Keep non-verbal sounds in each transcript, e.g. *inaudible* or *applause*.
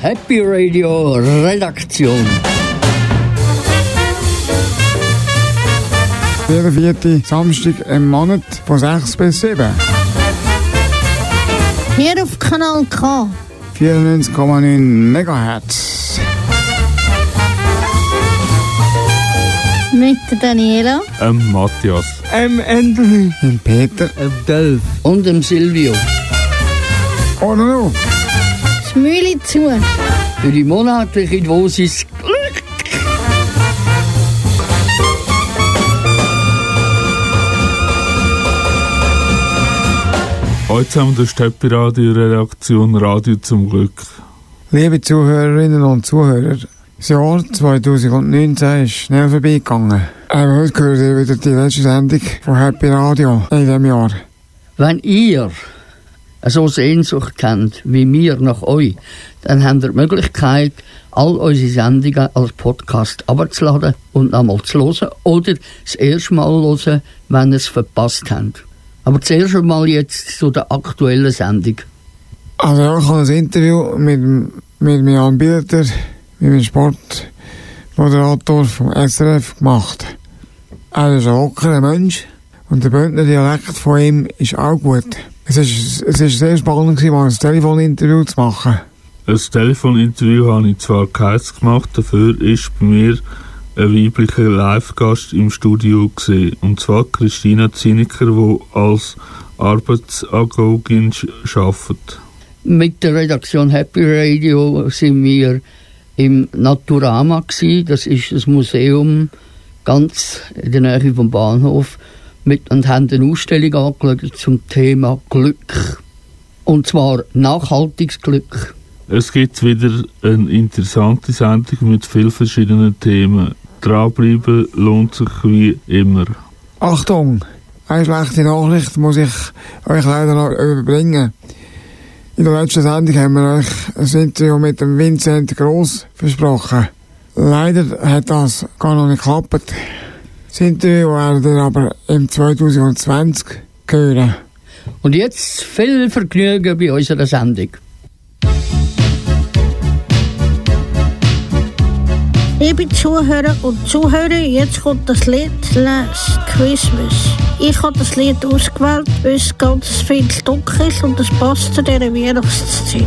Happy Radio Redaktion. Jeder vierte Samstag im Monat von 6 bis 7. Hier auf Kanal K. 94,9 MHz. Mit der Daniela. Ähm, Matthias. Ähm, Anthony. Und Peter. Dem Dave. Und dem Silvio. Oh, no, Mühle zu. Für die monatliche Dosis Glück. Heute zusammen der Steppi Radio Redaktion Radio zum Glück. Liebe Zuhörerinnen und Zuhörer, das Jahr 2019 ist schnell vorbeigegangen. Aber heute gehört ihr wieder die letzte Sendung von Happy Radio in diesem Jahr. Wenn ihr so Sehnsucht kennt wie wir nach euch, dann habt ihr die Möglichkeit, all unsere Sendungen als Podcast abzuladen und nochmal zu hören oder das erste Mal hören, wenn ihr es verpasst habt. Aber zuerst einmal jetzt zu der aktuellen Sendung. Also ja, ich habe ein Interview mit, mit dem Jan Bilder, mit dem Sportmoderator vom SRF gemacht. Er ist ein lockerer Mensch und der Bündner Dialekt von ihm ist auch gut. Es ist, es ist sehr spannend gewesen, mal ein Telefoninterview zu machen. Ein Telefoninterview habe ich zwar keins gemacht, dafür ist bei mir ein weiblicher Live-Gast im Studio gesehen. Und zwar Christina Zinnecker, die als Arbeitsagogin arbeitet. Mit der Redaktion Happy Radio sind wir im Naturama gsi. Das ist das Museum ganz in der Nähe vom Bahnhof mit und haben eine Ausstellung angeschaut zum Thema Glück. Und zwar nachhaltiges Glück. Es gibt wieder eine interessante Sendung mit vielen verschiedenen Themen. Dranbleiben lohnt sich wie immer. Achtung, eine schlechte Nachricht muss ich euch leider noch überbringen. In der letzten Sendung haben wir euch ein Interview mit dem Vincent Gross versprochen. Leider hat das gar noch nicht geklappt. Interview werdet ihr aber im 2020 hören. Und jetzt viel Vergnügen bei unserer Sendung. Liebe Zuhörer und Zuhörer, jetzt kommt das Lied Last Christmas. Ich habe das Lied ausgewählt, weil es ganz viel dunkel ist und es passt zu dieser Weihnachtszeit.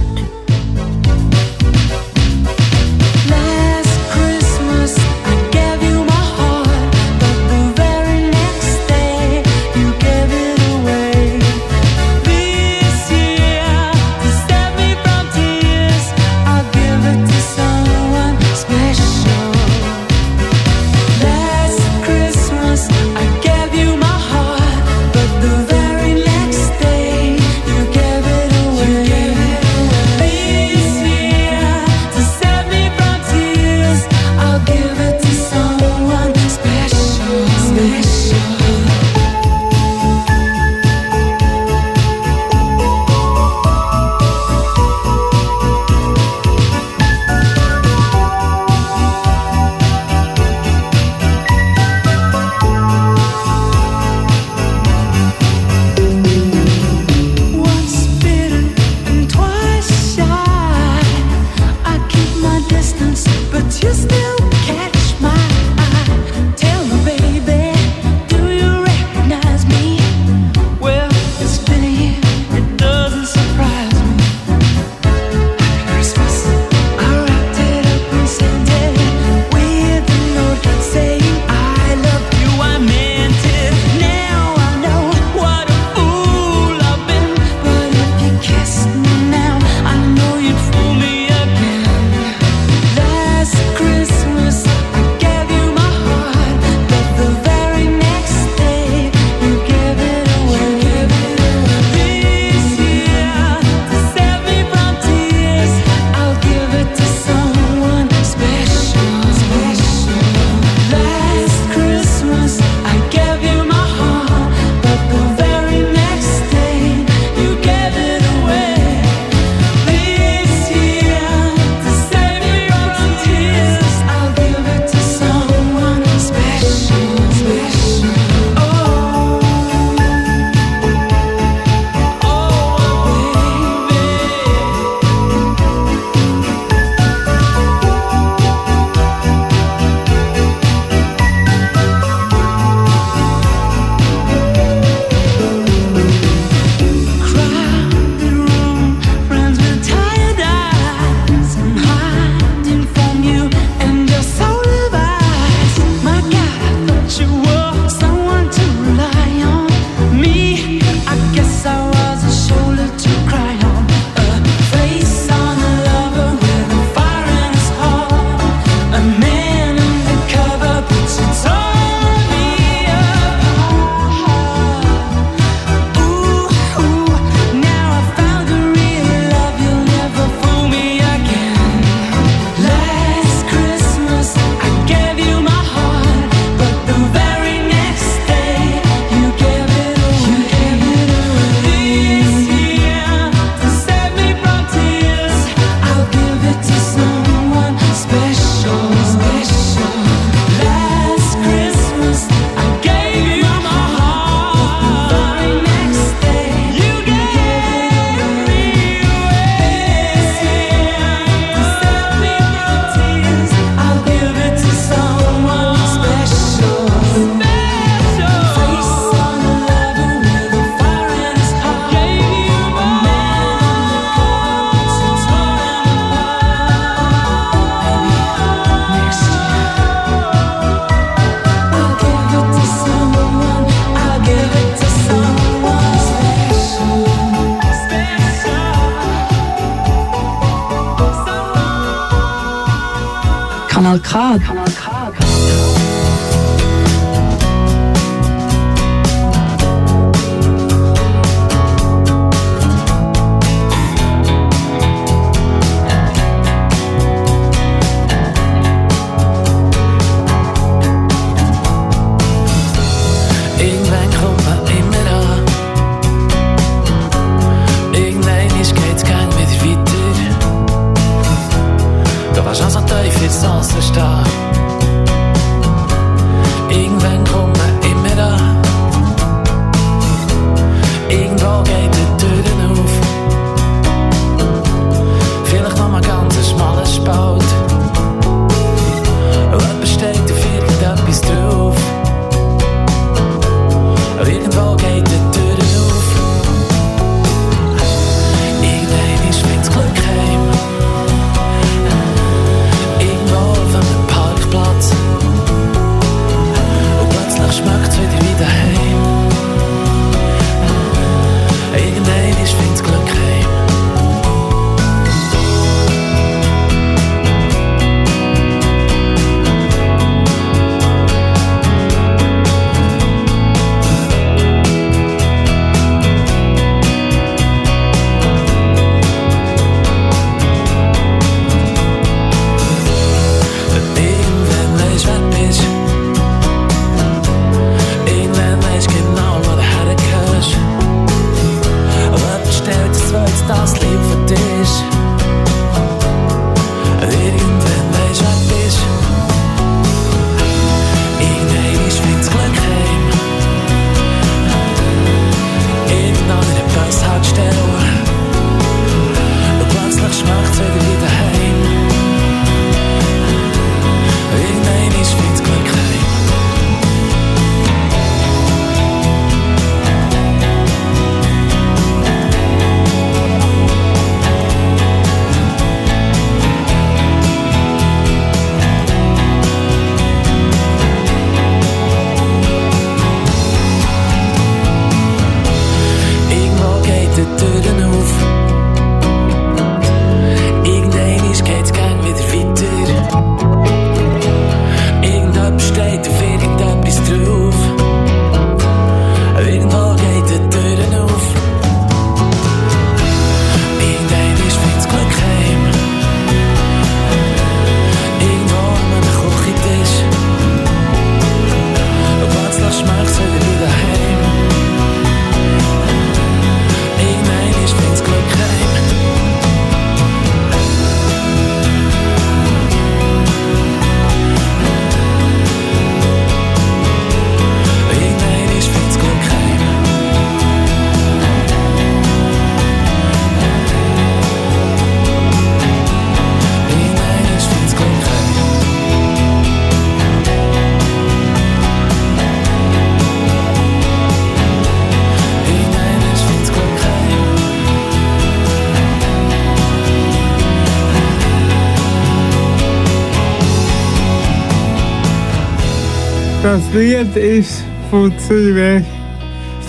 Das Lied ist von Zürich.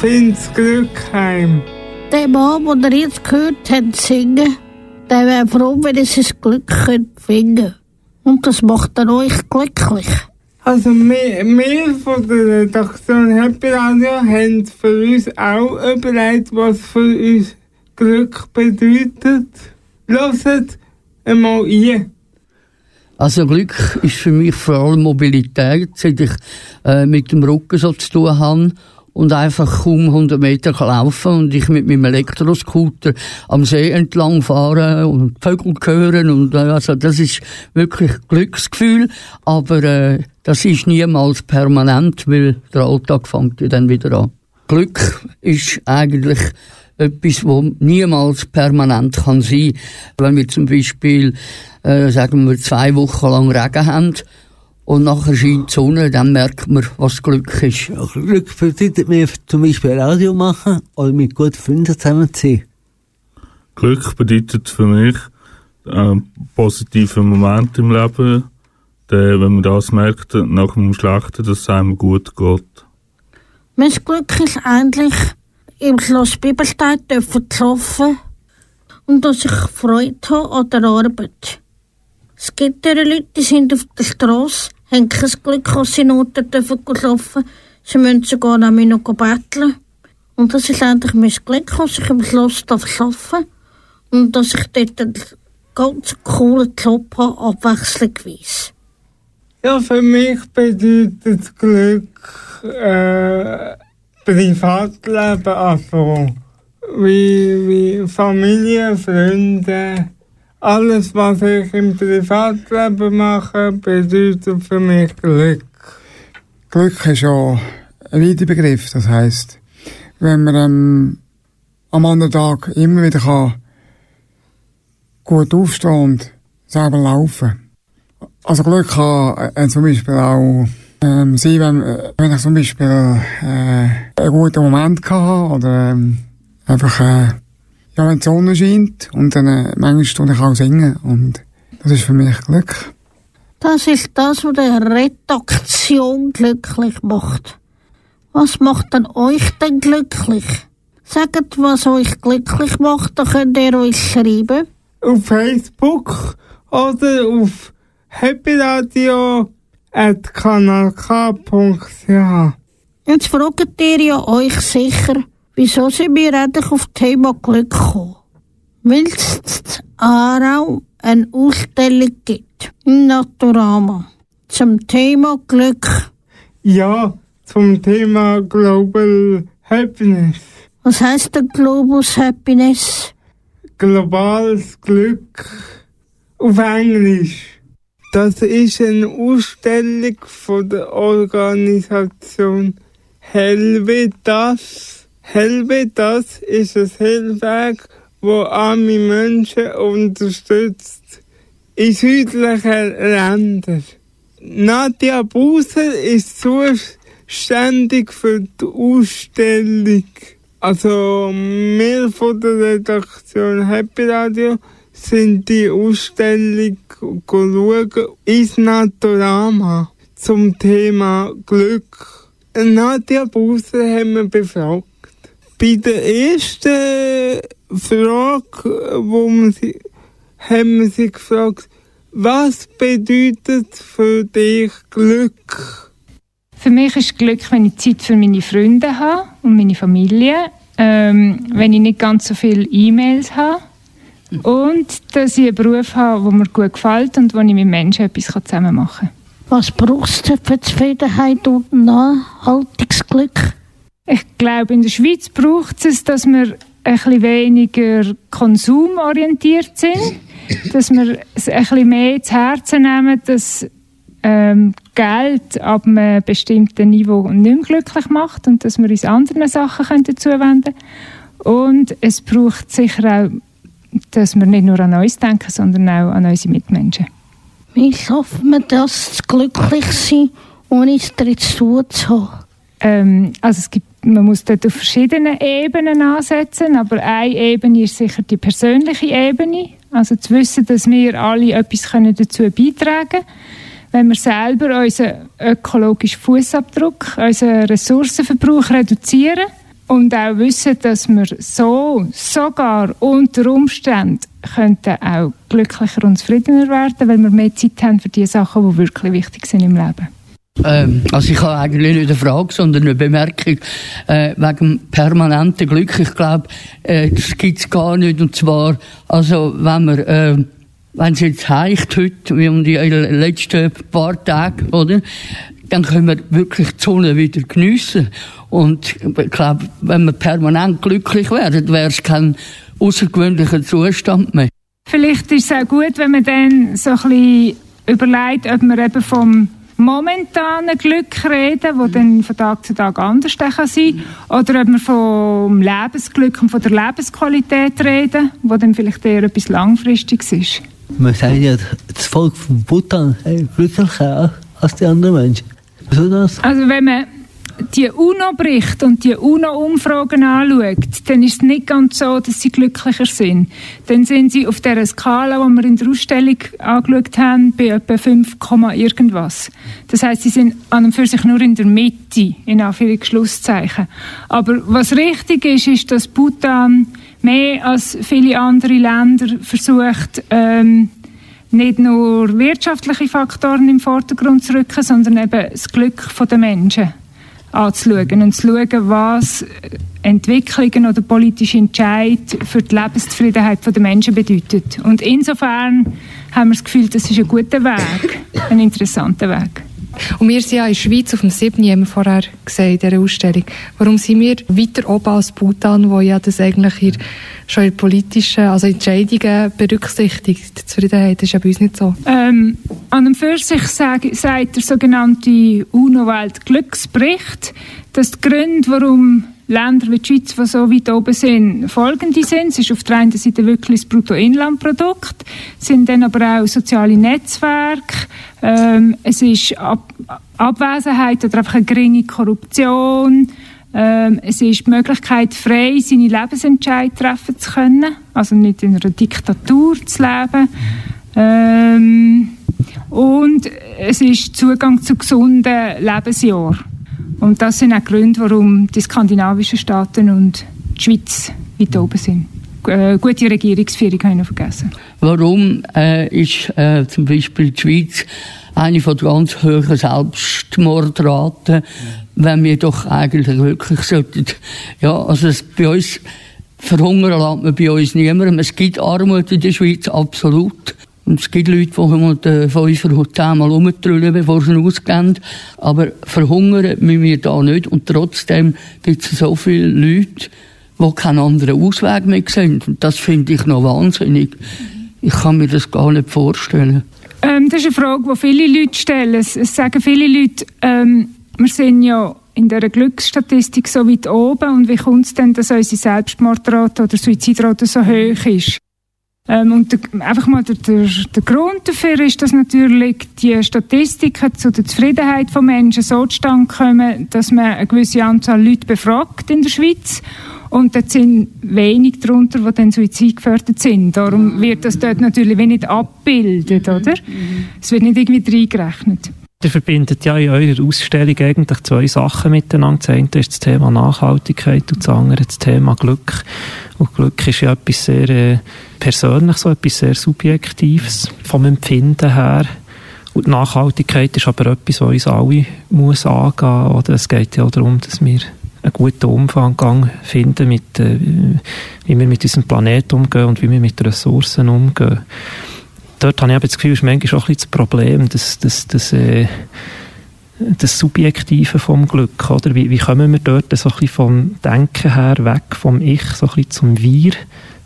Find's Glück heim. Der Mann, den ihr jetzt gehört habt singen, der wäre froh, wenn er sein Glück könnte finden Und das macht er euch glücklich. Also wir, wir von der Redaktion Happy Radio haben für uns auch überlegt, was für uns Glück bedeutet. Hört einmal ein. Also Glück ist für mich vor allem Mobilität, seit ich äh, mit dem Rücken so zu tun habe und einfach kaum 100 Meter laufen und ich mit meinem Elektroscooter am See entlang fahren und Vögel hören und äh, also das ist wirklich Glücksgefühl, aber äh, das ist niemals permanent, weil der Alltag fängt dann wieder an. Glück ist eigentlich etwas, wo niemals permanent kann sein. Wenn wir zum Beispiel, äh, sagen wir, zwei Wochen lang Regen haben und nachher scheint die Sonne, dann merkt man, was Glück ist. Glück bedeutet mir zum Beispiel Radio machen oder mit guten Freunden zusammen zu sein. Glück bedeutet für mich einen positiven Moment im Leben, der, wenn man das merkt, nach dem Schlechten, dass es einem gut geht. Mein Glück ist eigentlich, im Schloss Bibelstein dürfen arbeiten und dass ich Freude habe an der Arbeit. Es gibt Leute, die sind auf der Straße, haben kein Glück, als sie Noten dürfen laufen. Sie müssen sogar noch noch betteln. Und das ist endlich mein Glück, als ich am Schloss darf arbeiten und dass ich dort einen ganz coolen Job habe, abwechslungsweise. Ja, für mich bedeutet Glück äh, Privatleben also wie, wie Familie, Freunde, alles was ich im Privatleben mache, bedeutet für mich Glück. Glück ist ja ein weiter Begriff. Das heisst, wenn man ähm, am anderen Tag immer wieder kann gut aufstehen und selber laufen. Also Glück kann äh, zum Beispiel auch ähm, sein, wenn, wenn ich zum Beispiel äh, einen guten Moment hatte oder ähm, einfach äh, ja, wenn die Sonne scheint und dann äh, manchmal tue ich auch singen und das ist für mich Glück. Das ist das, was die Redaktion glücklich macht. Was macht denn euch denn glücklich? Sagt, was euch glücklich macht, dann könnt ihr uns schreiben. Auf Facebook oder auf happyradio.kanalk.ch Jetzt fragt ihr ja euch sicher, wieso sind wir endlich auf das Thema Glück gekommen? Weil es in Aarau eine Ausstellung gibt, im Naturama, zum Thema Glück. Ja, zum Thema Global Happiness. Was heißt denn Globus Happiness? Globales Glück auf Englisch. Das ist eine Ausstellung von der Organisation Helvetas. Helvetas ist ein Hilfswerk, wo arme Menschen unterstützt in südlichen Ländern. Nadja Buser ist zuständig für die Ausstellung. Also wir von der Redaktion Happy Radio sind die Ausstellung schauen ins Naturama zum Thema Glück. Nadja Buser haben wir befragt. Bei der ersten Frage, wo man sie, haben wir sie gefragt, was bedeutet für dich Glück? Für mich ist Glück, wenn ich Zeit für meine Freunde habe und meine Familie, ähm, wenn ich nicht ganz so viele E-Mails habe und dass ich einen Beruf habe, der mir gut gefällt und wo ich mit Menschen etwas zusammen machen kann. Was brauchst du für Zufriedenheit und Nachhaltigungsglück? Ich glaube, in der Schweiz braucht es, dass wir ein bisschen weniger konsumorientiert sind, dass wir es ein bisschen mehr zu Herzen nehmen, dass ähm, Geld ab einem bestimmten Niveau nicht mehr glücklich macht und dass wir uns anderen Sachen können zuwenden können. Und es braucht sicher auch, dass wir nicht nur an uns denken, sondern auch an unsere Mitmenschen. Wie schafft man das, glücklich sein, ohne es drin zu tun zu haben? Ähm, also es gibt, man muss dort auf verschiedenen Ebenen ansetzen, aber eine Ebene ist sicher die persönliche Ebene. Also zu wissen, dass wir alle etwas können dazu beitragen können. Wenn wir selber unseren ökologischen Fußabdruck, unseren Ressourcenverbrauch reduzieren und auch wissen, dass wir so sogar unter Umständen könnten auch glücklicher und zufriedener werden, weil wir mehr Zeit haben für die Sachen, die wirklich wichtig sind im Leben. Ähm, also ich habe eigentlich nicht eine Frage, sondern eine Bemerkung äh, wegen permanenten Glück. Ich glaube, äh, das gibt's gar nicht. Und zwar, also wenn man, äh, wenn es jetzt heicht heute, wie um die letzten paar Tage, oder? Dann können wir wirklich die Sonne wieder geniessen. Und ich glaube, wenn wir permanent glücklich werden, wäre es kein außergewöhnlicher Zustand mehr. Vielleicht ist es auch gut, wenn man dann so ein bisschen überlegt, ob man eben vom momentanen Glück reden, wo dann von Tag zu Tag anders sein kann, oder ob wir vom Lebensglück und von der Lebensqualität reden, wo dann vielleicht eher etwas Langfristiges ist. Man sagt ja, das Volk von Bhutan ist glücklicher als die anderen Menschen. Wieso das? Also wenn man die UNO-Berichte und die UNO-Umfragen anschaut, dann ist es nicht ganz so, dass sie glücklicher sind. Dann sind sie auf der Skala, die wir in der Ausstellung angeschaut haben, bei etwa 5, irgendwas. Das heißt, sie sind an und für sich nur in der Mitte, in Anführungszeichen. Aber was richtig ist, ist, dass Bhutan mehr als viele andere Länder versucht, ähm, nicht nur wirtschaftliche Faktoren im Vordergrund zu rücken, sondern eben das Glück der Menschen anzuschauen und zu schauen, was Entwicklungen oder politische Entscheid für die Lebenszufriedenheit der Menschen bedeutet. Und insofern haben wir das Gefühl, das ist ein guter Weg, ein interessanter Weg. Und wir sind ja in der Schweiz auf dem 7. haben wir vorher gesagt, in dieser Ausstellung. Warum sind wir weiter oben als Bhutan, wo ja das eigentlich hier schon in politischen also Entscheidungen berücksichtigt? Die Zufriedenheit ist ja bei uns nicht so. Ähm, an und für sich sag, sagt der sogenannte UNO-Weltglücksbericht, dass die Gründe, warum Länder wie die Schweiz, die so weit oben sind, folgende sind. Es ist auf der einen Seite wirklich das Bruttoinlandprodukt, es sind dann aber auch soziale Netzwerke, ähm, es ist Ab Abwesenheit oder einfach eine geringe Korruption, ähm, es ist die Möglichkeit, frei seine Lebensentscheidungen treffen zu können, also nicht in einer Diktatur zu leben. Ähm, und es ist Zugang zu gesunden Lebensjahren. Und das sind auch Gründe, warum die skandinavischen Staaten und die Schweiz weit oben sind. Äh, gute Regierungsführung habe ich noch vergessen. Warum äh, ist äh, zum Beispiel die Schweiz eine von ganz hohen Selbstmordraten, wenn wir doch eigentlich wirklich sollten, ja, also es bei uns verhungern lässt man bei uns niemandem. Es gibt Armut in der Schweiz, absolut. Es gibt Leute, die mal den Fünfer oder zehnmal rumtrüllen, bevor sie ihn ausgeben. Aber verhungern müssen wir da nicht. Und trotzdem gibt es so viele Leute, die keinen anderen Ausweg mehr sehen. Und das finde ich noch wahnsinnig. Ich kann mir das gar nicht vorstellen. Ähm, das ist eine Frage, die viele Leute stellen. Es, sagen viele Leute, ähm, wir sind ja in dieser Glücksstatistik so weit oben und wie kommt es denn, dass unsere Selbstmordrate oder Suizidrate so hoch ist? Ähm, und der, einfach mal der, der, der Grund dafür ist, dass natürlich die Statistiken zu der Zufriedenheit von Menschen so zustande kommen, dass man eine gewisse Anzahl Leute befragt in der Schweiz und dort sind wenig darunter, die dann suizidgefährdet sind. Darum wird das dort natürlich wenig abgebildet, oder? Es wird nicht irgendwie reingerechnet. Ihr verbindet ja in eurer Ausstellung eigentlich zwei Sachen miteinander. Das eine ist das Thema Nachhaltigkeit und das andere das Thema Glück. Und Glück ist ja etwas sehr äh, Persönliches, so etwas sehr Subjektives vom Empfinden her. Und Nachhaltigkeit ist aber etwas, was uns alle muss angehen muss. Es geht ja darum, dass wir einen guten Umgang finden, mit, äh, wie wir mit unserem Planeten umgehen und wie wir mit Ressourcen umgehen dort habe ich das Gefühl, ist manchmal auch ein das Problem, dass, dass, dass, äh, das Subjektive vom Glück, oder? Wie, wie kommen wir dort so ein bisschen vom Denken her weg, vom Ich, so ein bisschen zum Wir,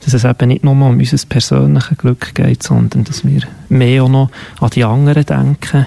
dass es eben nicht nur um unser persönliches Glück geht, sondern dass wir mehr auch noch an die anderen denken.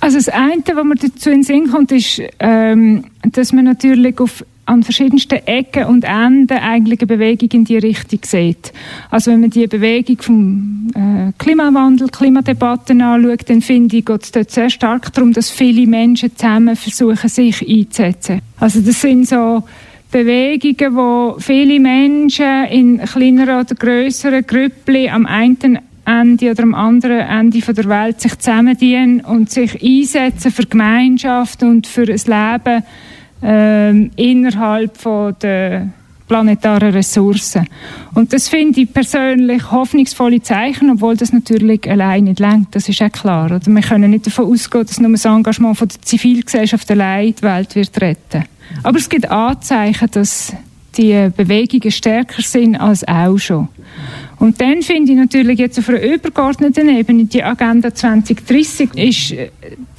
Also das eine, was mir dazu in den Sinn kommt, ist, ähm, dass man natürlich auf an verschiedensten Ecken und Enden eigentlich eine Bewegung in die Richtung sieht. Also wenn man die Bewegung vom äh, Klimawandel, Klimadebatten anschaut, dann finde ich, geht es dort sehr stark darum, dass viele Menschen zusammen versuchen, sich einzusetzen. Also das sind so Bewegungen, wo viele Menschen in kleineren oder größeren Grüppli am einen Ende oder am anderen Ende der Welt sich zusammendienen und sich einsetzen für Gemeinschaft und für ein Leben ähm, innerhalb der planetaren Ressourcen. Und das finde ich persönlich hoffnungsvolle Zeichen, obwohl das natürlich allein nicht lenkt. Das ist auch klar. Oder? Wir können nicht davon ausgehen, dass nur das Engagement von der Zivilgesellschaft allein die Welt wird retten. Aber es gibt Anzeichen, dass die Bewegungen stärker sind als auch schon. Und dann finde ich natürlich jetzt auf einer übergeordneten Ebene, die Agenda 2030 ist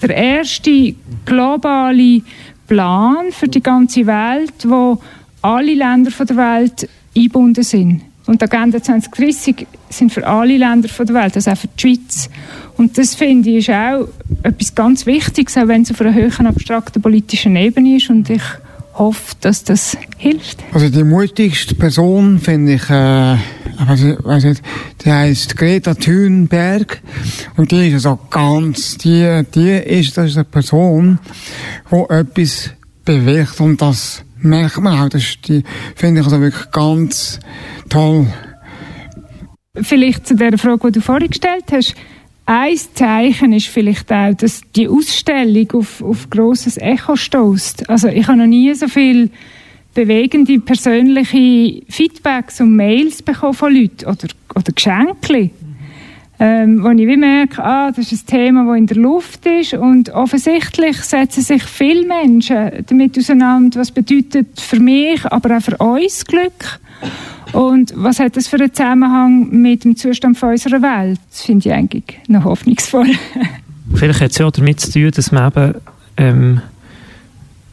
der erste globale Plan für die ganze Welt, wo alle Länder der Welt eingebunden sind. Und die Agenda 2030 sind für alle Länder der Welt, also auch für die Schweiz. Und das finde ich ist auch etwas ganz Wichtiges, auch wenn es auf einer höheren abstrakten politischen Ebene ist. Und ich hoffe, dass das hilft. Also die mutigste Person finde ich, äh, weiß nicht, weiss nicht, die heißt Greta Thunberg und die ist also ganz, die, die ist, das ist eine Person, die etwas bewirkt und das merkt man auch, das ist die finde ich also wirklich ganz toll. Vielleicht zu der Frage, die du vorhin gestellt hast. Ein Zeichen ist vielleicht auch, dass die Ausstellung auf, auf grosses Echo stößt. Also ich habe noch nie so viel bewegende persönliche Feedbacks und Mails bekommen von Leuten oder, oder Geschenke. ähm, wo ich wie merke, ah, das ist ein Thema, das in der Luft ist und offensichtlich setzen sich viele Menschen damit auseinander, was bedeutet für mich, aber auch für uns Glück und was hat das für einen Zusammenhang mit dem Zustand von unserer Welt? Das finde ich eigentlich noch hoffnungsvoll. Vielleicht hat es ja auch damit zu tun, dass man eben ähm,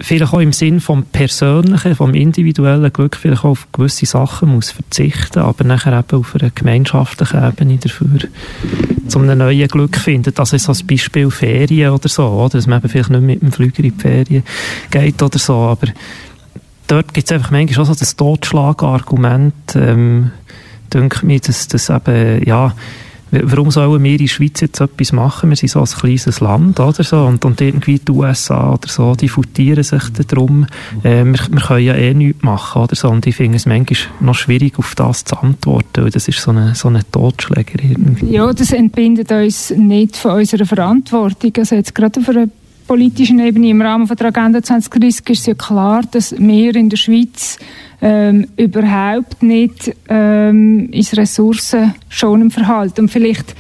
vielleicht auch im Sinn vom Persönlichen, vom individuellen Glück vielleicht auch auf gewisse Sachen muss verzichten, aber nachher eben auf einer gemeinschaftlichen Ebene dafür zu einem neuen Glück findet. Das ist so ein Beispiel Ferien oder so, oder? dass man eben vielleicht nicht mit dem Flüger in die Ferien geht oder so, aber dort gibt es einfach manchmal auch so das Totschlagargument, ähm, denke mir, dass, dass eben, ja, warum sollen wir in der Schweiz jetzt etwas machen? Wir sind so ein kleines Land, oder so, und, und irgendwie die USA oder so, die futieren sich darum, äh, wir, wir können ja eh nichts machen, oder so, und ich finde es manchmal noch schwierig, auf das zu antworten, das ist so eine, so eine Totschläger irgendwie. Ja, das entbindet uns nicht von unserer Verantwortung. Also jetzt gerade auf einer politischen Ebene im Rahmen von der Agenda 2030 ist ja klar, dass wir in der Schweiz ähm, überhaupt nicht ähm, ins ressourcenschonend Verhalten. Und vielleicht,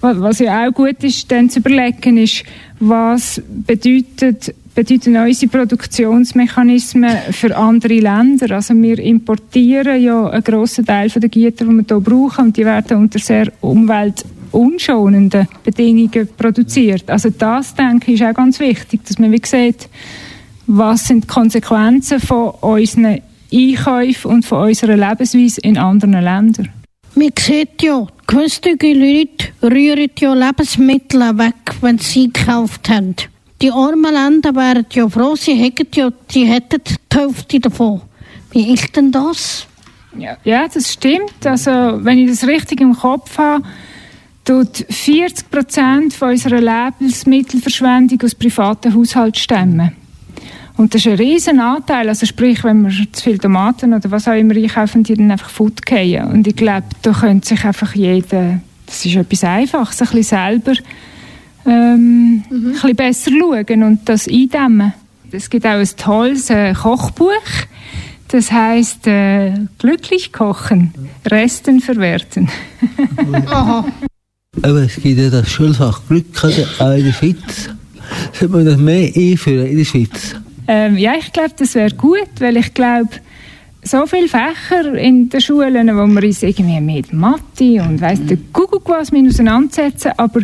wa- was ja auch gut ist, dann zu überlegen, ist, was bedeutet bedeuten unsere Produktionsmechanismen für andere Länder. Also wir importieren ja einen grossen Teil der Güter, die wir hier brauchen, und die werden unter sehr umweltunschonenden Bedingungen produziert. Also das, denke ich, ist auch ganz wichtig, dass man wie sieht, was sind die Konsequenzen von unseren Einkäufen und von unserer Lebensweise in anderen Ländern. Man sieht ja, gewisse Leute rühren ja Lebensmittel weg, wenn sie gekauft haben. Die armen Länder wären ja froh, sie hätten ja, sie hätten die Hälfte davon. Wie ist denn das? Ja, ja, das stimmt. Also, wenn ich das richtig im Kopf habe, tut 40 Prozent von unserer Lebensmittelverschwendung aus privaten Haushalten stemmen. Und das ist ein riesen Anteil. Also sprich, wenn wir zu viele Tomaten oder was auch immer einkaufen, die dann einfach Food gehen. Und ich glaube, da könnte sich einfach jeder, das ist etwas Einfaches, ein bisschen selber ähm, ein bisschen besser schauen und das eindämmen. Es gibt auch ein tolles äh, Kochbuch. Das heißt äh, glücklich kochen, Resten verwerten. *laughs* Aber es gibt ja das Schulfach Glück auch in der Schweiz. Sollte man das mehr einführen in der Schweiz? Ähm, ja, ich glaube, das wäre gut, weil ich glaube, so viele Fächer in den Schulen, wo wir uns irgendwie mit Mathe und weiss der Kuckuck was auseinandersetzen, aber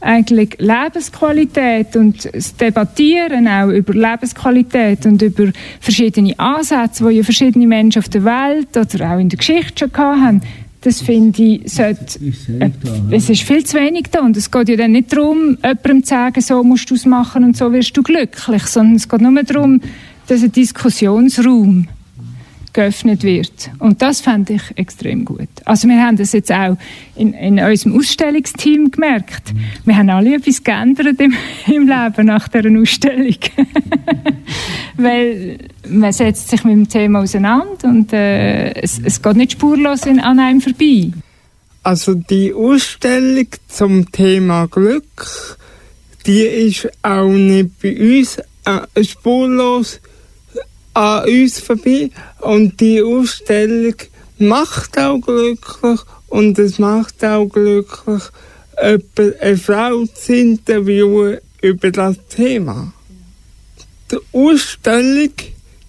eigentlich Lebensqualität und das Debattieren auch über Lebensqualität und über verschiedene Ansätze, die ja verschiedene Menschen auf der Welt oder auch in der Geschichte schon haben, das finde ich, sollte, äh, es ist viel zu wenig da und es geht ja dann nicht darum, jemandem zu sagen, so musst du es machen und so wirst du glücklich, sondern es geht nur darum, dass ein Diskussionsraum geöffnet wird. Und das fände ich extrem gut. Also wir haben das jetzt auch in, in unserem Ausstellungsteam gemerkt. Wir haben alle etwas geändert im, *laughs* im Leben nach dieser Ausstellung. *laughs* Weil man setzt sich mit dem Thema auseinander und äh, es, es geht nicht spurlos in, an einem vorbei. Also die Ausstellung zum Thema Glück, die ist auch nicht bei uns äh, spurlos an uns vorbei. Und die Ausstellung macht auch glücklich und es macht auch glücklich, eine Frau zu interviewen über das Thema. Die Ausstellung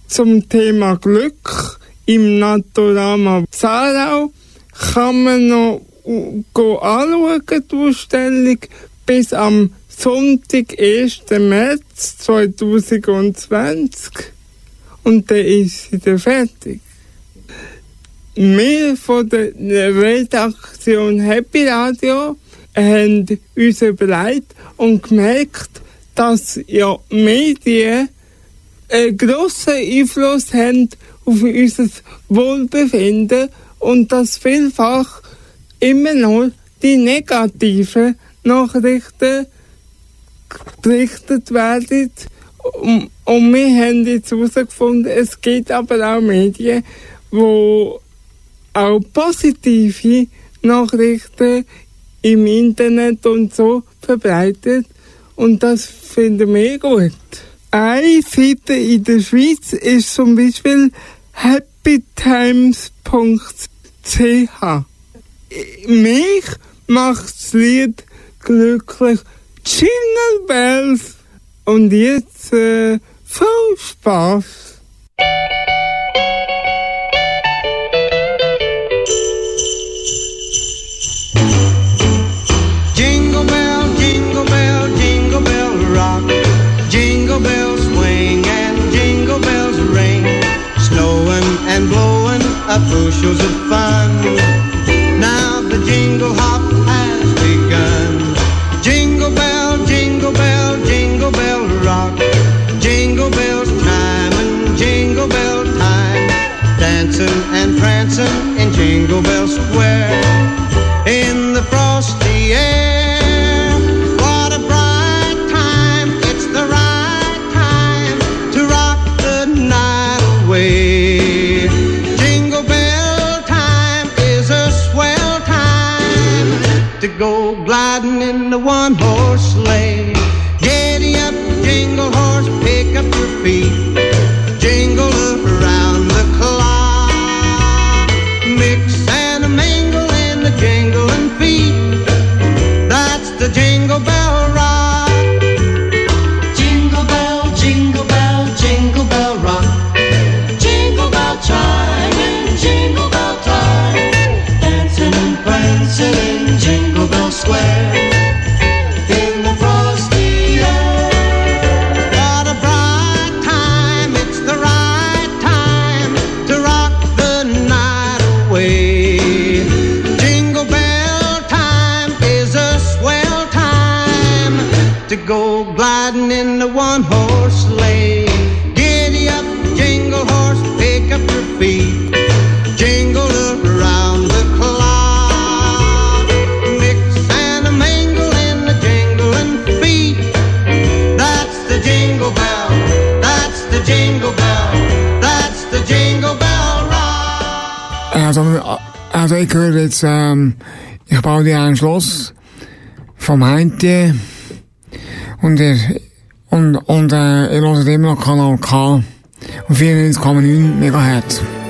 zum Thema Glück im Naturama Sarau kann man noch anschauen, die Ausstellung, bis am Sonntag, 1. März 2020. Und dann ist sie dann fertig. Wir von der Redaktion Happy Radio haben uns überlegt und gemerkt, dass ja Medien einen grossen Einfluss haben auf unser Wohlbefinden und dass vielfach immer noch die negativen Nachrichten berichtet werden. Und, und wir haben jetzt herausgefunden, es gibt aber auch Medien, wo auch positive Nachrichten im Internet und so verbreitet. Und das finden wir eh gut. Eine Seite in der Schweiz ist zum Beispiel happytimes.ch. Mich macht das Lied glücklich. Jingle Bells. Und jetzt uh, Foodspas. Jingle bell, jingle bell, jingle bell rock. Jingle bells and jingle bells ring. And bushels of fun. a one horse sleigh. ähm, ich baue dir ein Schloss vom Heintje und ihr, und, und äh, ihr hört immer noch Kanal K und 94,9 MHz.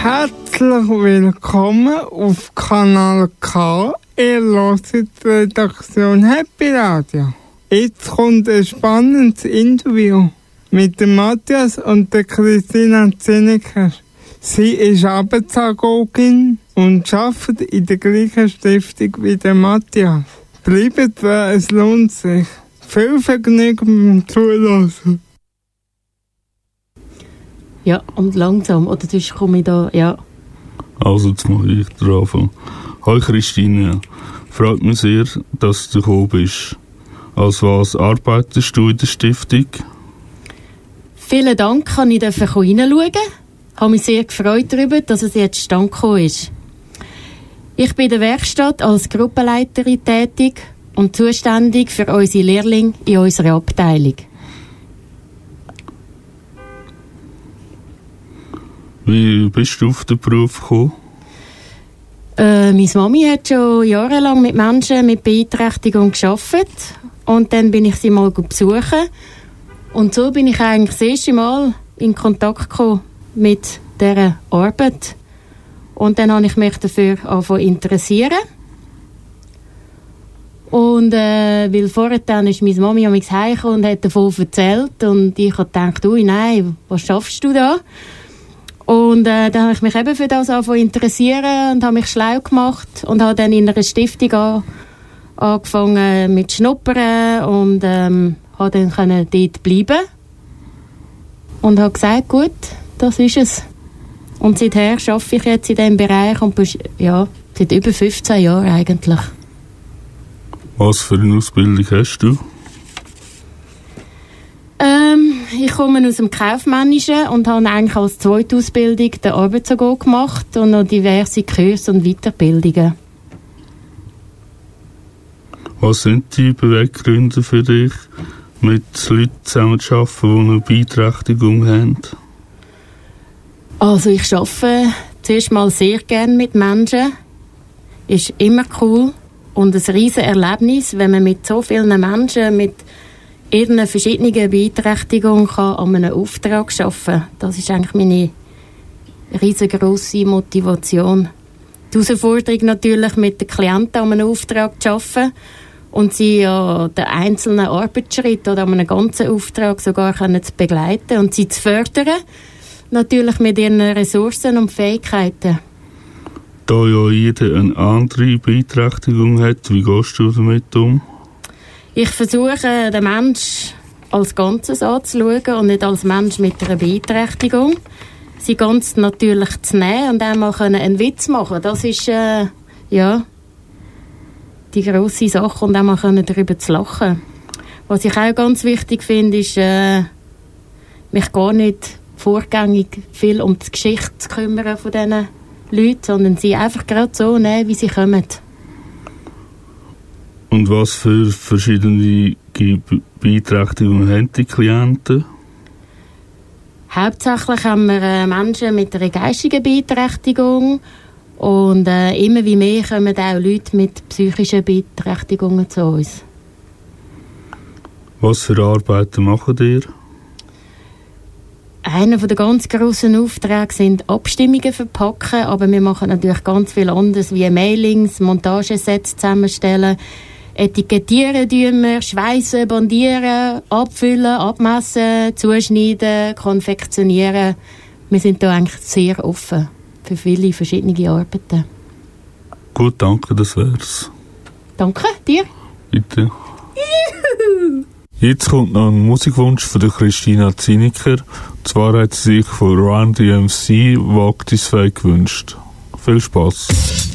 Herzlich willkommen auf Kanal K. Ihr hört die Redaktion Happy Radio. Jetzt kommt ein spannendes Interview mit dem Matthias und der Christina Zinnecker. Sie ist Arbeitsagogin und arbeitet in der gleichen Stiftung wie der Matthias. Bleibt dran, es lohnt sich. Viel Vergnügen beim Zuhören. Ja, und langsam. Oder sonst komme ich da, ja. Also, jetzt mache ich den Anfang. Hi Christine, freut mich sehr, dass du gekommen bist. Als was arbeitest du in der Stiftung? Vielen Dank, kann ich reinschauen. habe mich sehr gefreut darüber, dass es jetzt stand ist. Ich bin in der Werkstatt als Gruppenleiterin tätig und zuständig für unsere Lehrlinge in unserer Abteilung. Wie bist du auf den Beruf gekommen? Äh, meine Mami hat schon jahrelang mit Menschen mit Beeinträchtigung gearbeitet. Und dann bin ich sie mal besuchen. Und so bin ich eigentlich das erste Mal in Kontakt gekommen mit dieser Arbeit. Und dann habe ich mich dafür angefangen interessieren. Und äh, weil vorher dann ist meine Mami am heimgekommen und hat davon erzählt. Und ich habe gedacht, ui nein, was schaffst du da? Und äh, dann habe ich mich eben für das angefangen interessieren und habe mich schlau gemacht und habe dann in einer Stiftung an, angefangen mit Schnuppern und ähm, habe dann können dort bleiben und habe gesagt, gut, das ist es. Und seither arbeite ich jetzt in diesem Bereich und ja, seit über 15 Jahren eigentlich. Was für eine Ausbildung hast du? Ich komme aus dem Kaufmännischen und habe eigentlich als zweite Ausbildung den Arbeitsago gemacht und noch diverse Kurse und Weiterbildungen. Was sind die Beweggründe für dich, mit Leuten zusammenzuarbeiten, die eine Beeinträchtigung haben? Also ich arbeite zuerst mal sehr gerne mit Menschen. Ist immer cool und ein riesen Erlebnis, wenn man mit so vielen Menschen mit ihren verschiedenen Beeinträchtigungen kann an einem Auftrag arbeiten kann. Das ist eigentlich meine riesengroße Motivation. Die Herausforderung natürlich mit den Klienten an einem Auftrag zu arbeiten und sie an den einzelnen Arbeitsschritt oder an einem ganzen Auftrag sogar können zu begleiten und sie zu fördern, natürlich mit ihren Ressourcen und Fähigkeiten. Da ja jeder eine andere Beeinträchtigung hat, wie gehst du damit um? Ich versuche, den Mensch als Ganzes anzuschauen und nicht als Mensch mit einer Beeinträchtigung. Sie ganz natürlich zu nehmen und einmal können einen Witz machen. Das ist, äh, ja, die grosse Sache und einmal können darüber zu lachen. Was ich auch ganz wichtig finde, ist, äh, mich gar nicht vorgängig viel um die Geschichte zu kümmern von diesen Leuten, sondern sie einfach gerade so nehmen, wie sie kommen. Und was für verschiedene Ge- Beeinträchtigungen haben die Klienten? Hauptsächlich haben wir äh, Menschen mit einer geistigen Beeinträchtigung und äh, immer wie mehr kommen auch Leute mit psychischen Beeinträchtigungen zu uns. Was für Arbeiten machen ihr? Einer der ganz grossen Aufträge sind Abstimmungen verpacken, aber wir machen natürlich ganz viel anderes, wie Mailings, Montagesets zusammenstellen, etikettieren tun wir, schweissen, bandieren, abfüllen, abmessen, zuschneiden, konfektionieren. Wir sind da eigentlich sehr offen für viele verschiedene Arbeiten. Gut, danke, das wär's. Danke dir. Bitte. Jetzt kommt noch ein Musikwunsch von der Christina Zinniker. Und zwar hat sie sich von Run DMC Wagt is Fake gewünscht. Viel Spaß.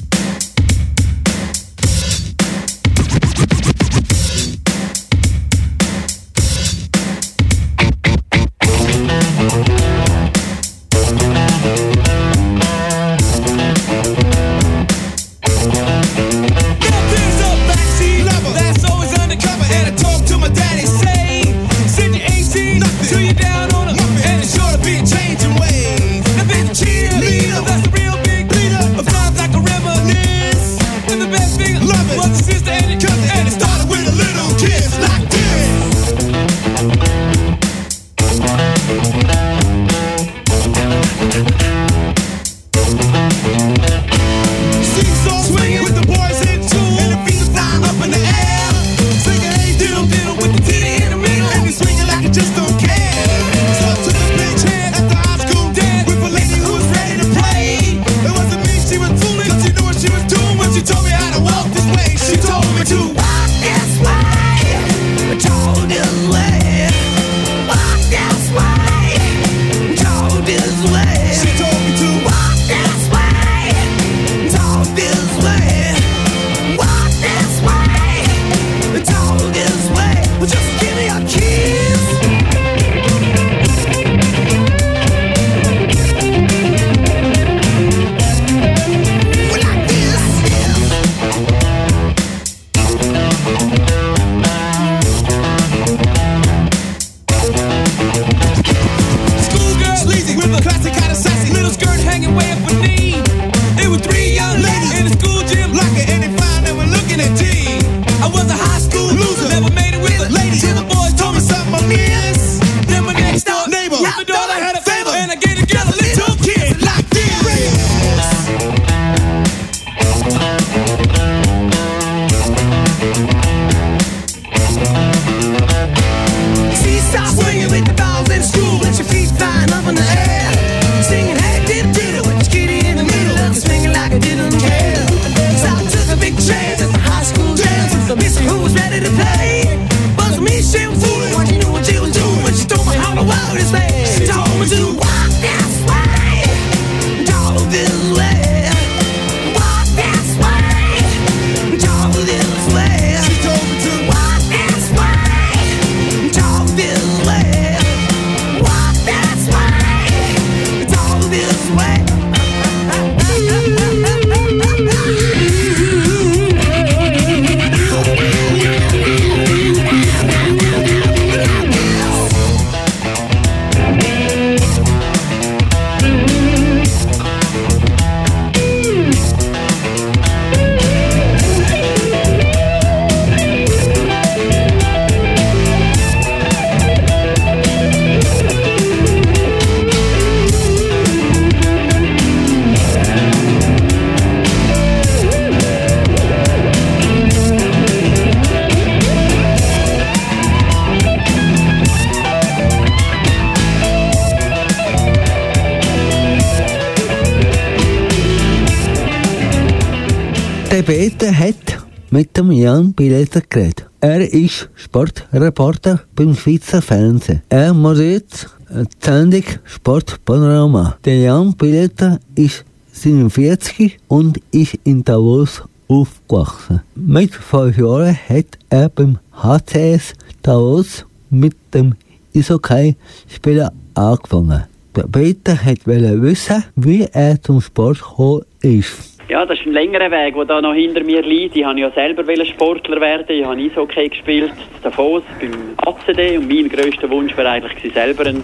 Peter hat mit dem Jan Biletter geredet. Er ist Sportreporter beim Schweizer Fernsehen. Er moderiert die Sendung Sportpanorama. Der Jan Biletter ist 47 und ist in Davos aufgewachsen. Mit fünf Jahren hat er beim HCS Davos mit dem Eishockey-Spieler angefangen. Der Peter wollte wissen, wie er zum Sport gekommen ist. Ja, das ist ein längerer Weg, der da noch hinter mir liegt. Ich wollte ja selber Sportler werden. Ich habe Eishockey gespielt, Davos, beim ACD. Und mein grösster Wunsch war eigentlich, selber ein,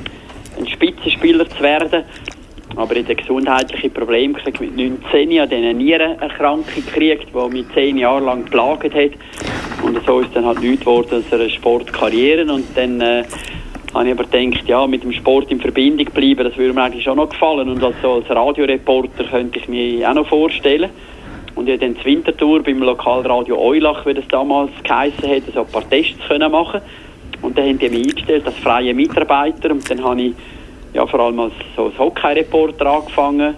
ein Spitzenspieler zu werden. Aber ich hatte gesundheitliche Probleme gekriegt mit 19. Ich habe dann eine Nierenerkrankung gekriegt, die mich zehn Jahre lang geplagt hat. Und so ist dann halt nichts geworden als eine Sportkarriere. Und dann äh, habe ich aber gedacht, ja, mit dem Sport in Verbindung bleiben, das würde mir eigentlich schon noch gefallen. Und als, als Radioreporter könnte ich mir auch noch vorstellen. Und ich habe dann zur Wintertour beim Lokalradio Eulach, wie das damals geheissen hat, so ein paar Tests können machen Und dann haben die mich eingestellt als freie Mitarbeiter. Und dann habe ich ja, vor allem als, so als Hockey-Reporter angefangen.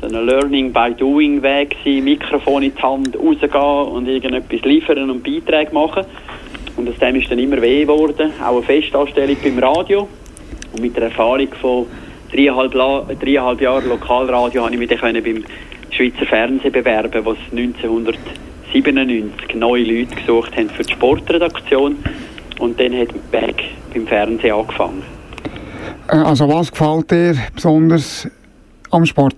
So ein Learning by Doing Weg gewesen, Mikrofon in die Hand, rausgehen und irgendetwas liefern und Beiträge machen. Und aus dem ist dann immer weh geworden. Auch eine Festanstellung beim Radio. Und mit der Erfahrung von dreieinhalb, La dreieinhalb Jahren Lokalradio habe ich mich dann beim Schweizer Fernsehen bewerben, wo es 1997 neue Leute gesucht haben für die Sportredaktion. Und dann hat der Weg beim Fernsehen angefangen. Äh, Also was gefällt dir besonders am Sport?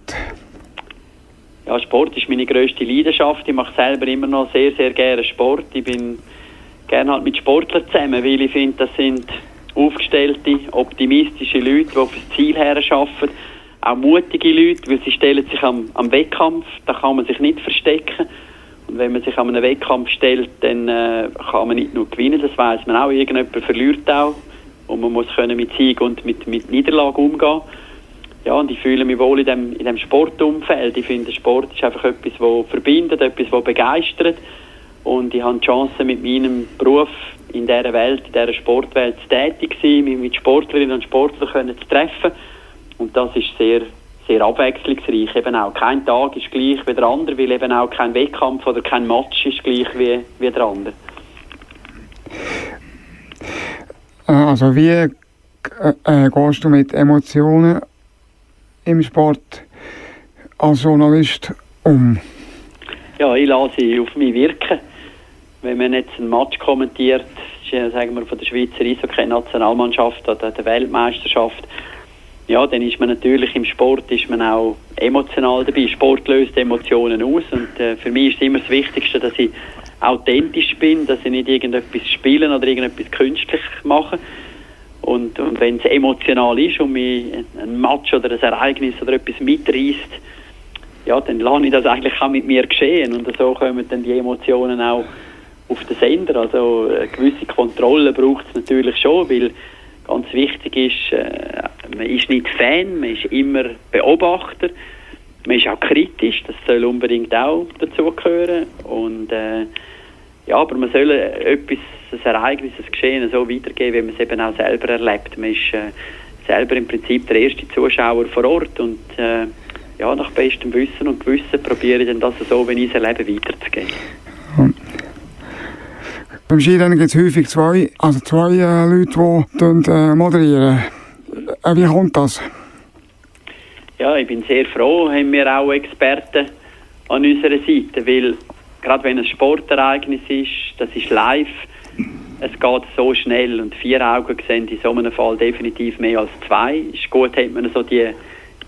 Ja, Sport ist meine grösste Leidenschaft. Ich mache selber immer noch sehr, sehr gerne Sport. Ich bin gerne halt mit Sportlern zusammen, weil ich finde, das sind aufgestellte, optimistische Leute, die das Ziel her arbeiten. Auch mutige Leute, weil sie stellen sich am, am Wettkampf, da kann man sich nicht verstecken. Und wenn man sich an einen Wettkampf stellt, dann äh, kann man nicht nur gewinnen, das weiß man auch. Irgendjemand verliert auch. Und man muss können mit Sieg und mit, mit Niederlage umgehen. Ja, und ich fühle mich wohl in dem, in dem Sportumfeld. Ich finde, Sport ist einfach etwas, das verbindet, etwas, das begeistert. Und ich habe die Chance, mit meinem Beruf in dieser Welt, in dieser Sportwelt tätig zu sein, mich mit Sportlerinnen und Sportlern können zu treffen. Und das ist sehr, sehr abwechslungsreich. Eben auch kein Tag ist gleich wie der andere, weil eben auch kein Wettkampf oder kein Match ist gleich wie, wie der andere. Äh, Also wie äh, äh, gehst du mit Emotionen im Sport als Journalist um? Ja, ich lasse sie auf mich wirken. Wenn man jetzt einen Match kommentiert, sagen wir, von der Schweizer Eishockey-Nationalmannschaft oder der Weltmeisterschaft, ja, dann ist man natürlich im Sport ist man auch emotional dabei. Sport löst Emotionen aus und äh, für mich ist immer das Wichtigste, dass ich authentisch bin, dass ich nicht irgendetwas spielen oder irgendetwas künstlich mache. Und, und wenn es emotional ist und mich ein Match oder ein Ereignis oder etwas mitreißt, ja, dann lasse ich das eigentlich auch mit mir geschehen und so kommen dann die Emotionen auch auf den Sender. Also eine gewisse Kontrolle braucht es natürlich schon, weil ganz wichtig ist, äh, man ist nicht Fan, man ist immer Beobachter, man ist auch kritisch, das soll unbedingt auch dazugehören und äh, ja, aber man soll etwas, ein Ereignis, ein Geschehen so weitergeben, wie man es eben auch selber erlebt. Man ist äh, selber im Prinzip der erste Zuschauer vor Ort und äh, ja, nach bestem Wissen und Gewissen probiere ich dann das so, wie ich es erlebe, weiterzugeben. Beim Skirennen gibt es häufig zwei, also zwei äh, Leute, die äh, moderieren. Äh, wie kommt das? Ja, ich bin sehr froh, haben wir auch Experten an unserer Seite, weil gerade wenn ein Sportereignis ist, das ist live, es geht so schnell und vier Augen sehen in so einem Fall definitiv mehr als zwei. Ist gut, hat man so die,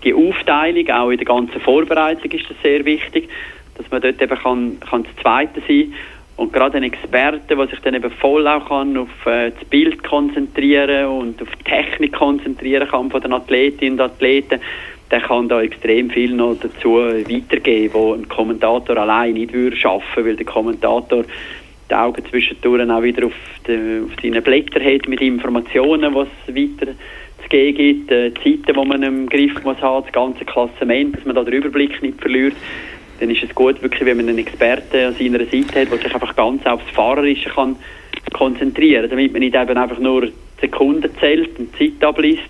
die Aufteilung, auch in der ganzen Vorbereitung ist das sehr wichtig, dass man dort eben kann, kann das Zweite sein und gerade ein Experte, der sich dann eben voll auch kann auf äh, das Bild konzentrieren und auf die Technik konzentrieren kann von den Athletinnen und Athleten, der kann da extrem viel noch dazu weitergeben, wo ein Kommentator allein nicht würde schaffen, weil der Kommentator die Augen zwischendurch auch wieder auf, die, auf seine Blätter hat mit Informationen, was weiter zu gibt, äh, die Zeiten, die man im Griff muss haben, das ganze Klassement, dass man da den Überblick nicht verliert. Dann ist es gut, wirklich, wenn man einen Experten an seiner Seite hat, der sich einfach ganz aufs Fahrerische kann konzentrieren, damit man nicht eben einfach nur Sekunden zählt und Zeit abliest,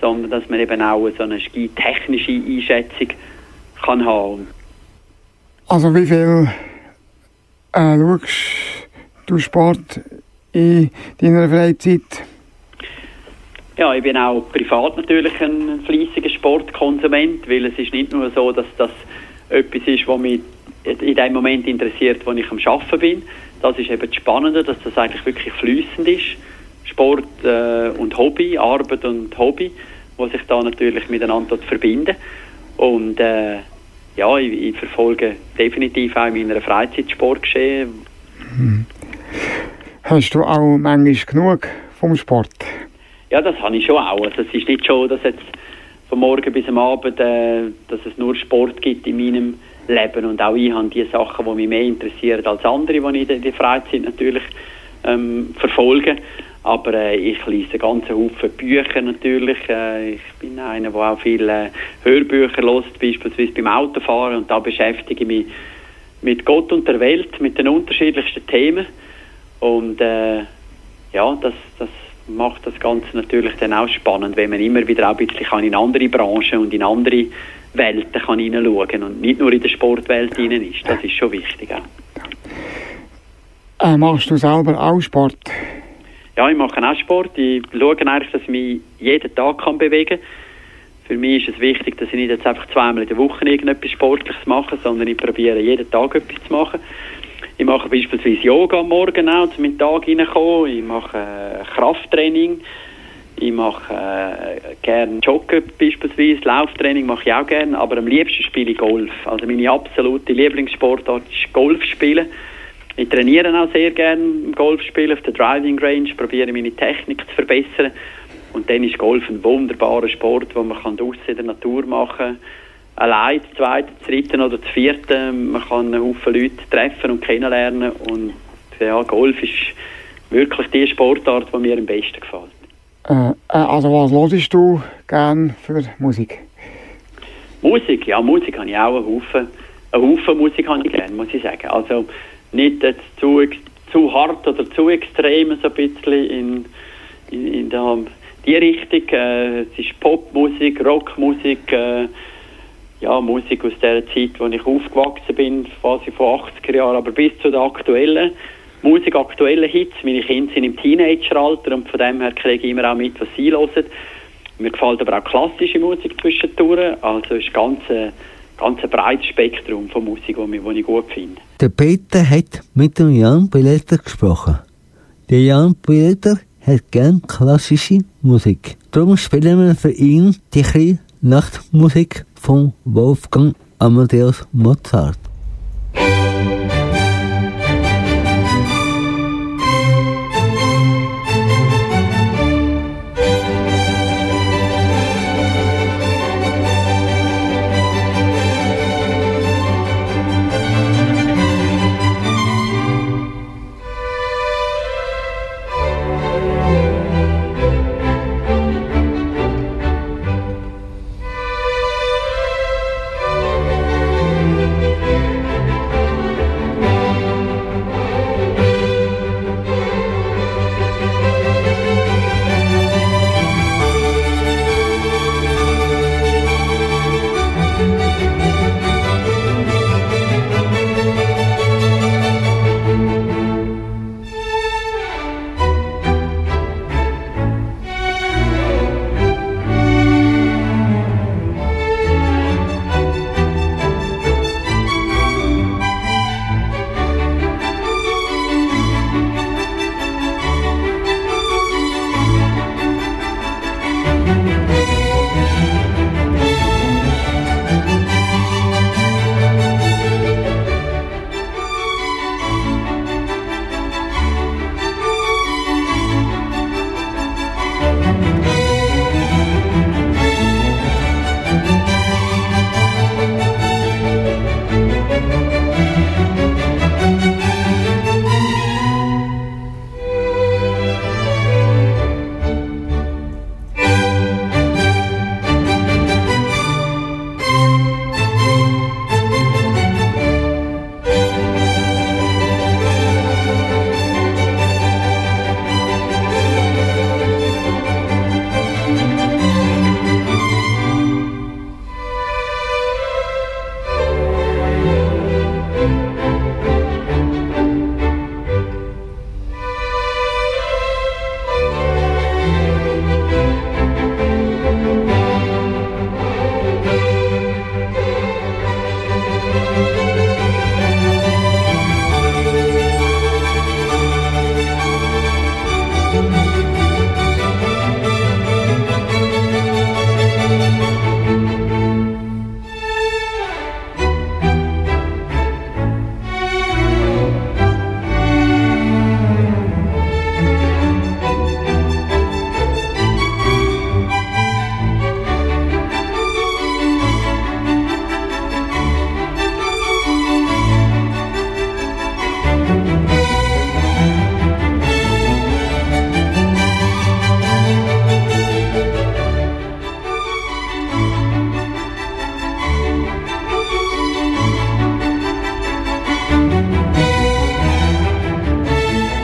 sondern dass man eben auch so eine ski-technische Einschätzung kann haben. Also wie viel äh, schaust du Sport in deiner Freizeit? Ja, ich bin auch privat natürlich ein fleissiger Sportkonsument, weil es ist nicht nur so, dass das etwas ist, was mich in dem Moment interessiert, wo ich am Arbeiten bin. Das ist eben das Spannende, dass das eigentlich wirklich fließend ist. Sport äh, und Hobby, Arbeit und Hobby, wo sich da natürlich miteinander verbinden. Und äh, ja, ich, ich verfolge definitiv auch in meiner Freizeit Sportgeschehen. Hast du auch manchmal genug vom Sport? Ja, das habe ich schon auch. Also es ist nicht so, dass jetzt von morgen bis am Abend, äh, dass es nur Sport gibt in meinem Leben. Und auch ich habe die Sachen, die mich mehr interessieren als andere, die ich in der Freizeit natürlich ähm, verfolge. Aber äh, ich lese ganzen Haufen Bücher natürlich. Äh, ich bin einer, der auch viele äh, Hörbücher liest, beispielsweise beim Autofahren. Und da beschäftige ich mich mit Gott und der Welt, mit den unterschiedlichsten Themen. Und äh, ja, das, das macht das Ganze natürlich dann auch spannend, wenn man immer wieder auch ein bisschen kann in andere Branchen und in andere Welten kann hineinschauen und nicht nur in der Sportwelt hinein ist. Das ist schon wichtig auch. Äh, machst du selber auch Sport? Ja, ich mache auch Sport. Ich schaue eigentlich, dass ich mich jeden Tag kann bewegen kann. Für mich ist es wichtig, dass ich nicht jetzt einfach zweimal in der Woche irgendetwas Sportliches mache, sondern ich probiere jeden Tag etwas zu machen. Ich mache beispielsweise Yoga am Morgen auch, um in Tag hineinzukommen. Ich mache äh, Krafttraining. Ich mache äh, gerne Joggen beispielsweise. Lauftraining mache ich auch gerne. Aber am liebsten spiele ich Golf. Also meine absolute Lieblingssportart ist Golf spielen. Ich trainiere auch sehr gerne im Golfspielen auf der Driving Range, probiere meine Technik zu verbessern. Und dann ist Golf ein wunderbarer Sport, den man kann draussen in der Natur machen kann. Allein, zu zweit, zu dritten oder zu vierten. Man kann einen Haufen Leute treffen und kennenlernen. Und ja, Golf ist wirklich die Sportart, die mir am besten gefällt. Äh, äh, also was hörst du gern für Musik? Musik, ja, Musik habe ich auch einen Haufen. Einen Haufen Musik habe ich gerne, muss ich sagen. Also nicht jetzt zu, zu hart oder zu extrem, so ein bisschen in, in, in der, die Richtung. Äh, es ist Popmusik, Rockmusik, äh, ja, Musik aus der Zeit, wo ich aufgewachsen bin, quasi von 80er Jahren, aber bis zu den aktuellen Musik, aktuellen Hits. Meine Kinder sind im Teenageralter und von dem her kriege ich immer auch mit, was sie hören. Mir gefällt aber auch klassische Musik zwischendurch. Also ist ganz, äh, ganz ein breites Spektrum von Musik, das ich, gut finde. Der Peter hat mit dem Jan Billetter gesprochen. Der Jan Billetter hat gern klassische Musik. Darum spielen wir für ihn die Nachtmusik von Wolfgang Amadeus Mozart.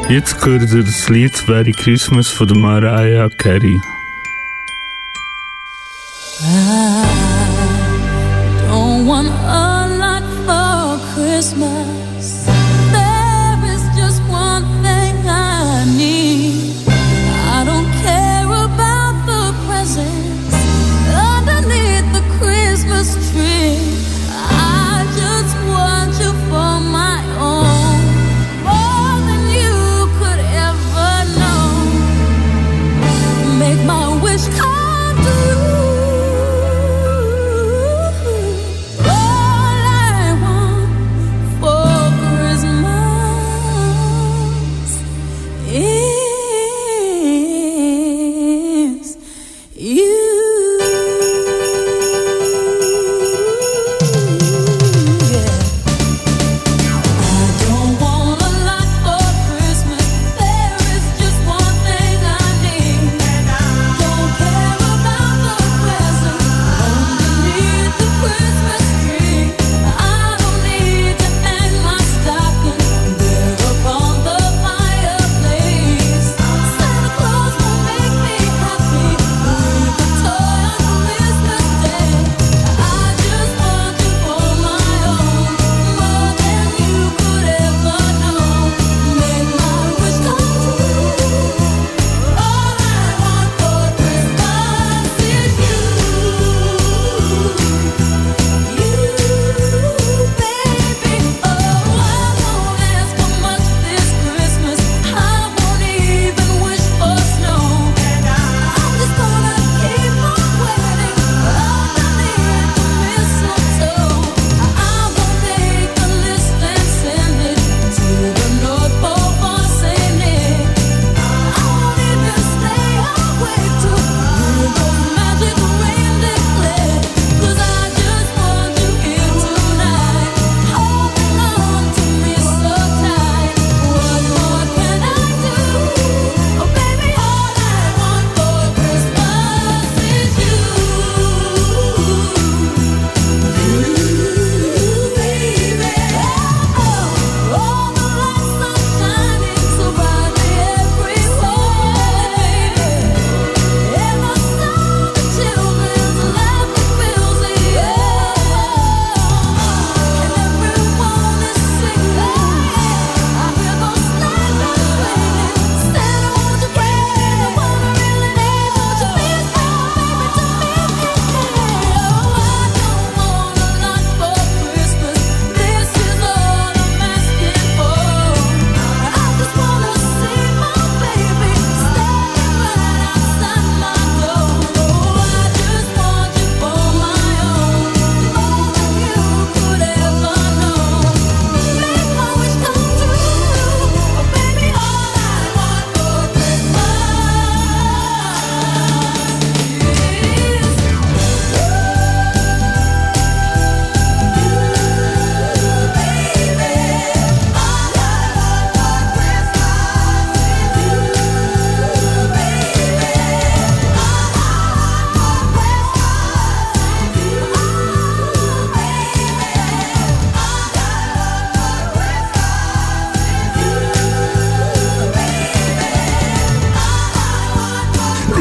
Jetzt gehört ihr das Lied Merry Christmas von der Mariah Carey.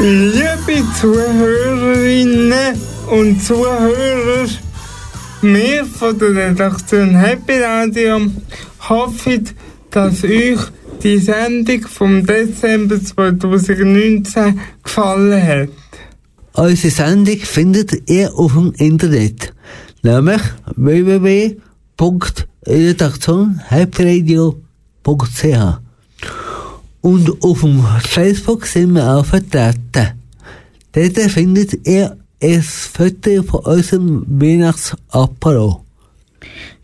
Liebe Zuhörerinnen und Zuhörer, wir von der Redaktion Happy Radio hoffen, dass euch die Sendung vom Dezember 2019 gefallen hat. Unsere Sendung findet ihr auf dem Internet, nämlich www.redaktionhyperradio.ch Und auf dem Facebook sind wir auch vertreten. Dort findet ihr ein Foto von unserem Weihnachtsapparat.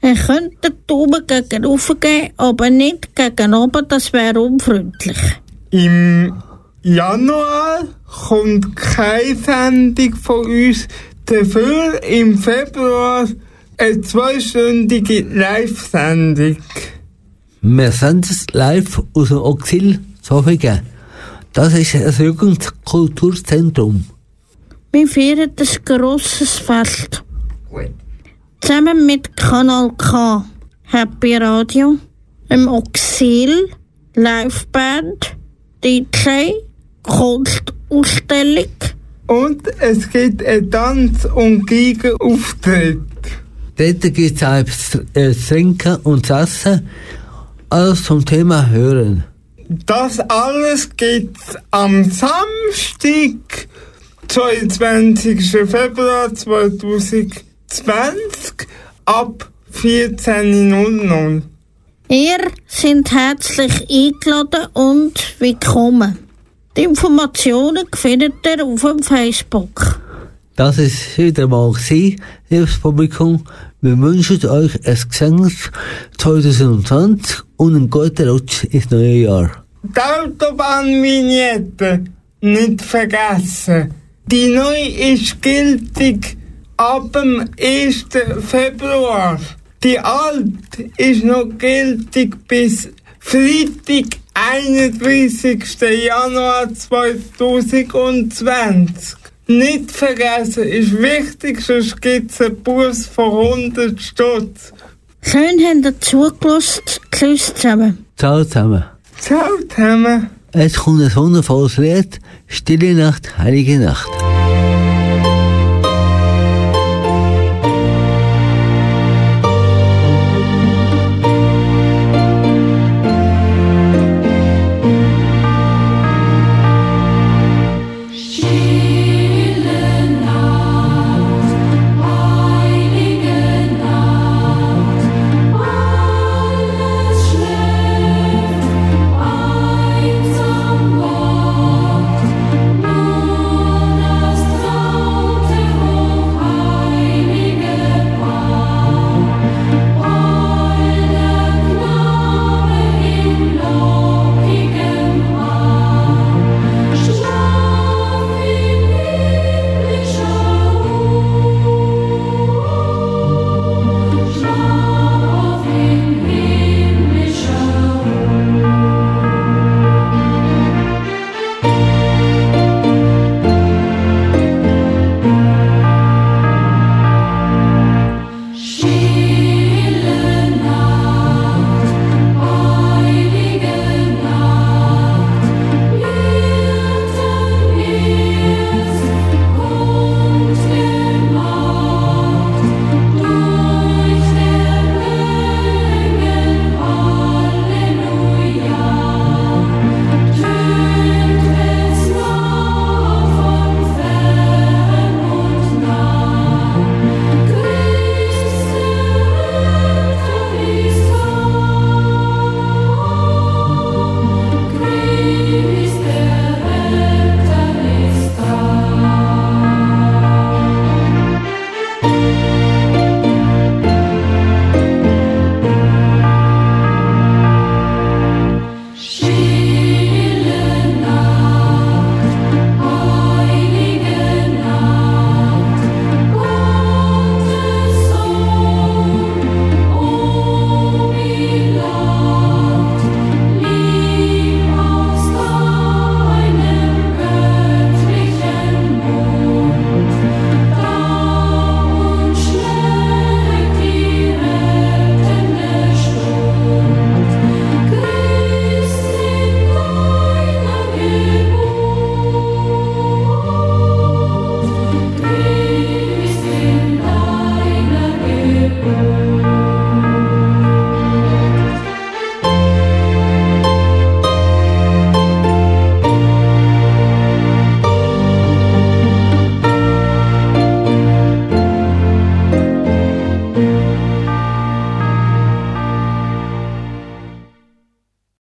Ihr könnt den Daumen gegen oben geben, aber nicht gegen oben, das wäre unfreundlich. Im Januar kommt keine Sendung von uns, dafür im Februar eine zweistündige Live-Sendung. Wir sind es live aus dem Oxil Zofingen. Das ist ein Jugendkulturzentrum. Wir feiern ein grosses Fest. Zusammen mit Kanal K, Happy Radio, dem Oxil, Liveband, DJ, Kunstausstellung. Und es gibt einen Tanz- und Gigenauftritt. Dort gibt es auch das Trinken und Essen. Alles zum Thema Hören. Das alles gibt's am Samstag, 22. Februar 2020, ab 14.00 Ihr seid herzlich eingeladen und willkommen. Die Informationen findet ihr auf dem Facebook. Das ist wieder mal gewesen, liebes Publikum. Wir wünschen euch ein gesundes 2020 und einen guten Rutsch ins neue Jahr. Die Autobahnvignette nicht vergessen. Die neue ist gültig ab dem 1. Februar. Die alte ist noch gültig bis Freitag, 31. Januar 2020. Nicht vergessen, ist wichtig, sonst gibt es einen Bus von 100 Stutz. Schön habt ihr zugelassen. Tschüss zusammen. Ciao zusammen. Ciao zusammen. Jetzt kommt ein wundervolles Lied. Stille Nacht, heilige Nacht.